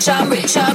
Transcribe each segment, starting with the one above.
rich, I'm rich, I'm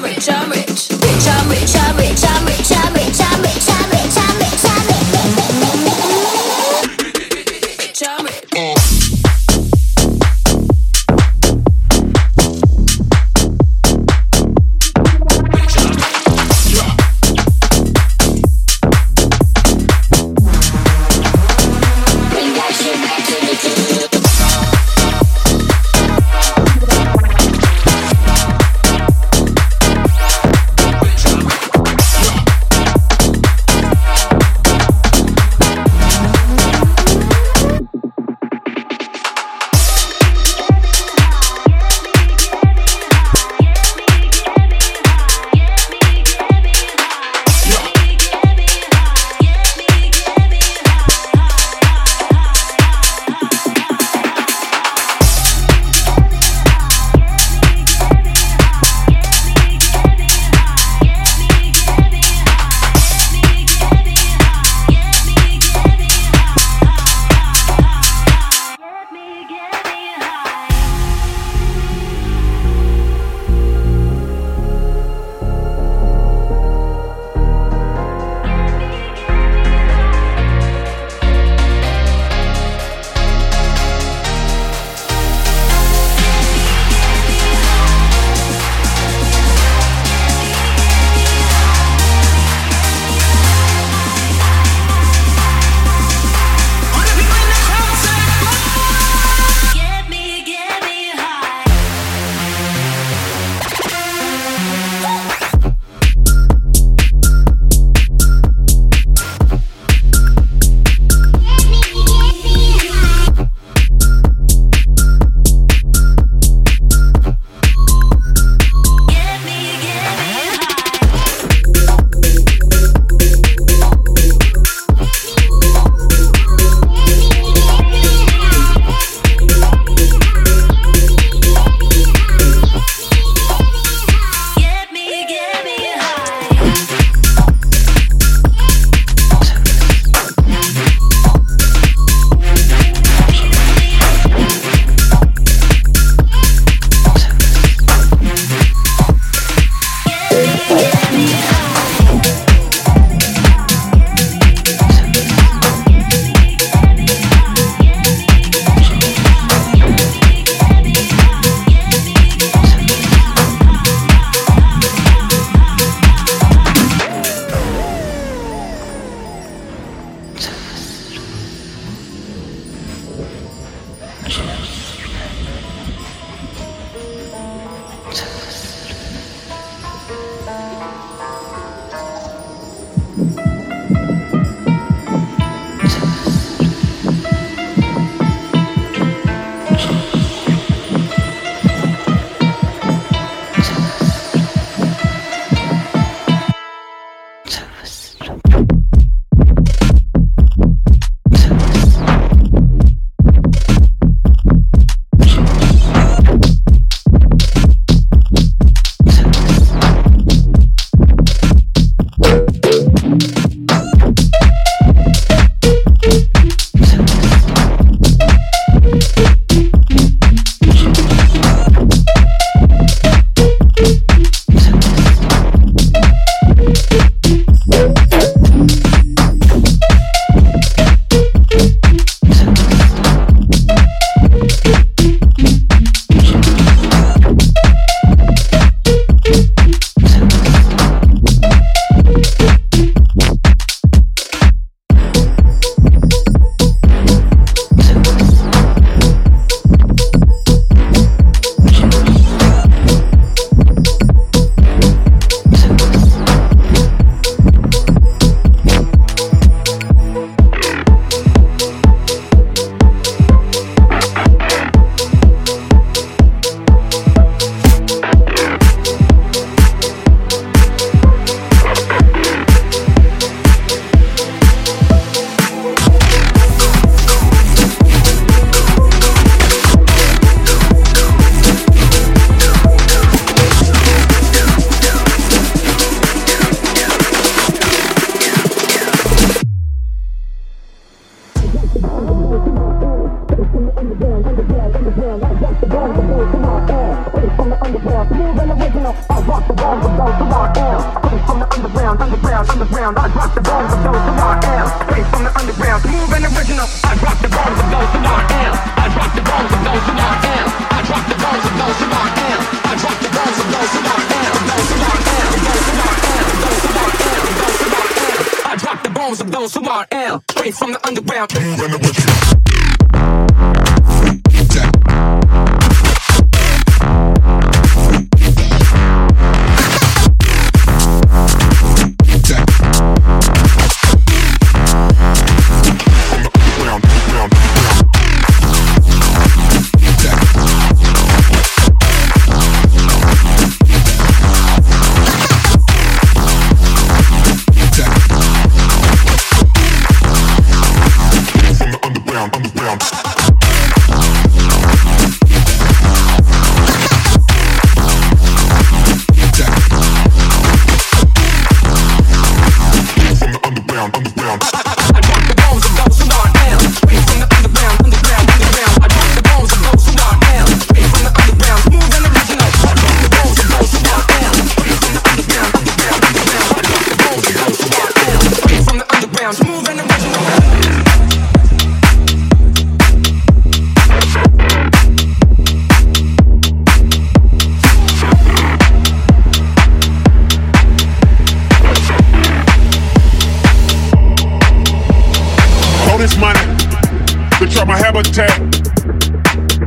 habitat.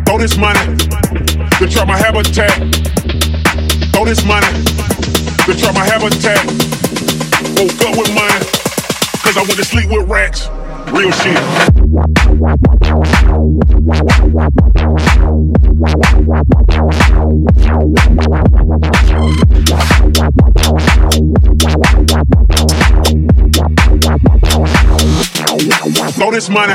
Throw this money. Good try my habitat. Throw this money. Good try my habitat. Woke up with money. Cause I went to sleep with rats. Real shit. Throw this money.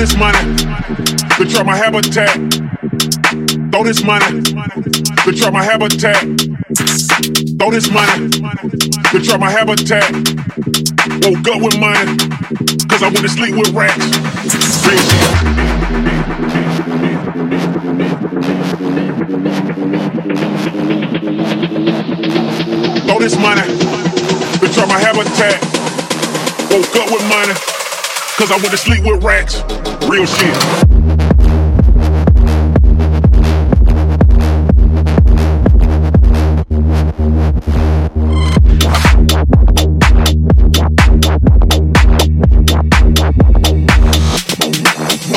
This money, control my habitat. Throw this money, control my habitat. Throw this money, control my habitat. Woke up with money, cause I went to sleep with rats. Real Throw this money, control my habitat. Woke up with money, cause I to sleep with rats. Real shit.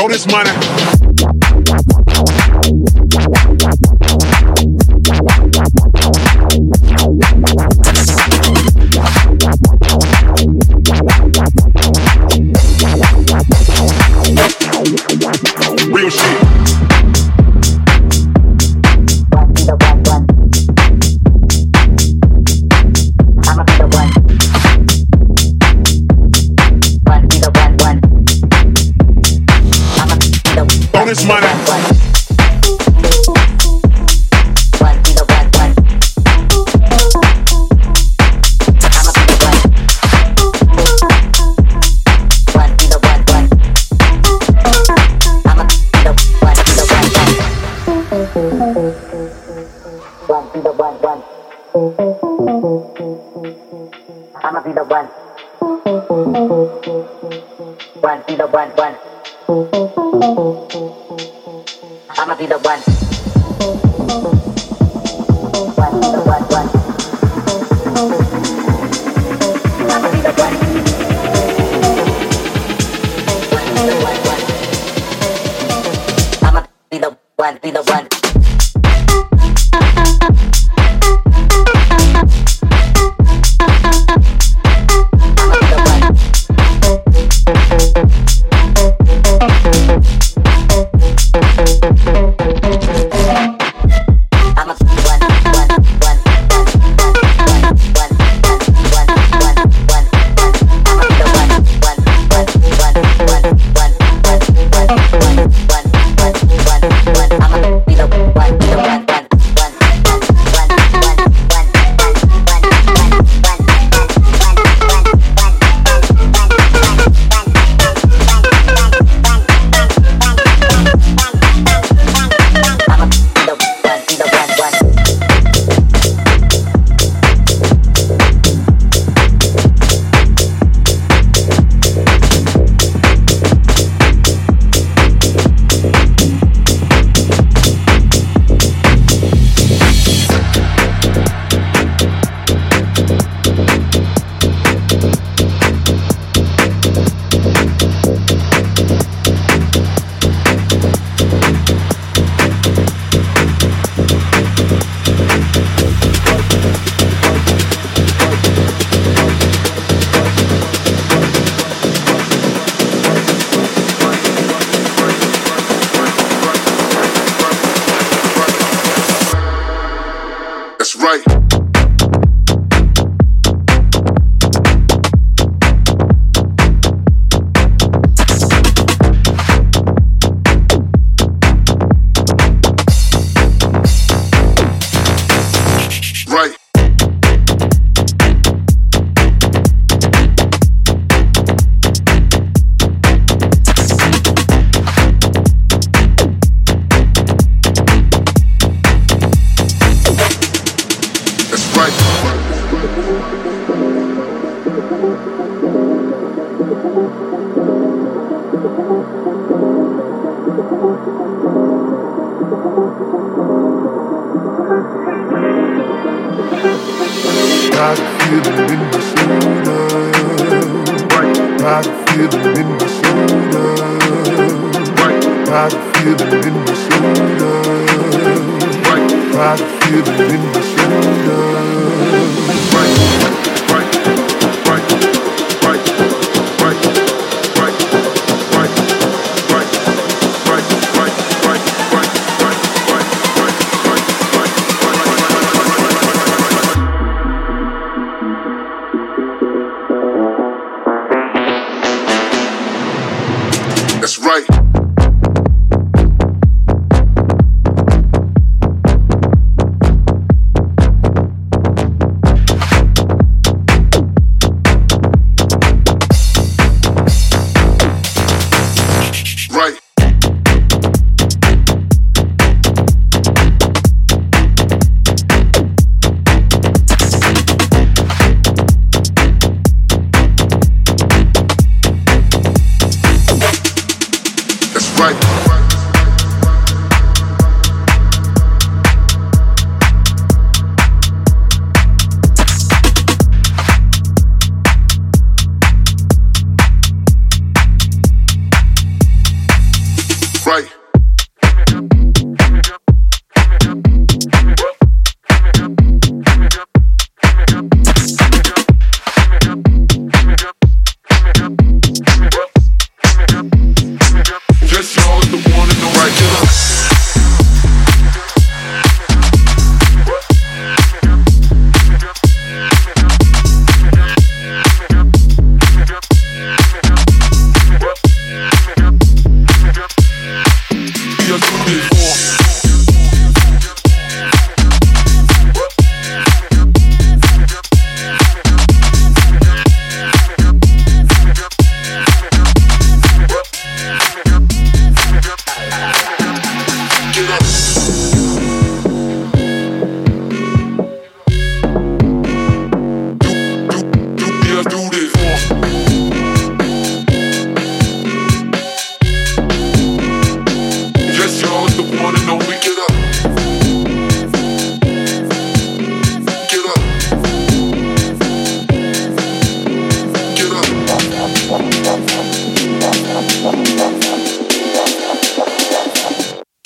this money.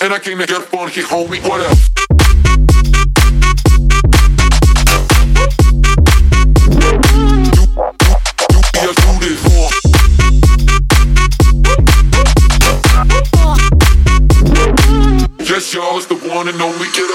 And I came to get funky, homie. What up? Y'all is the one and only. Get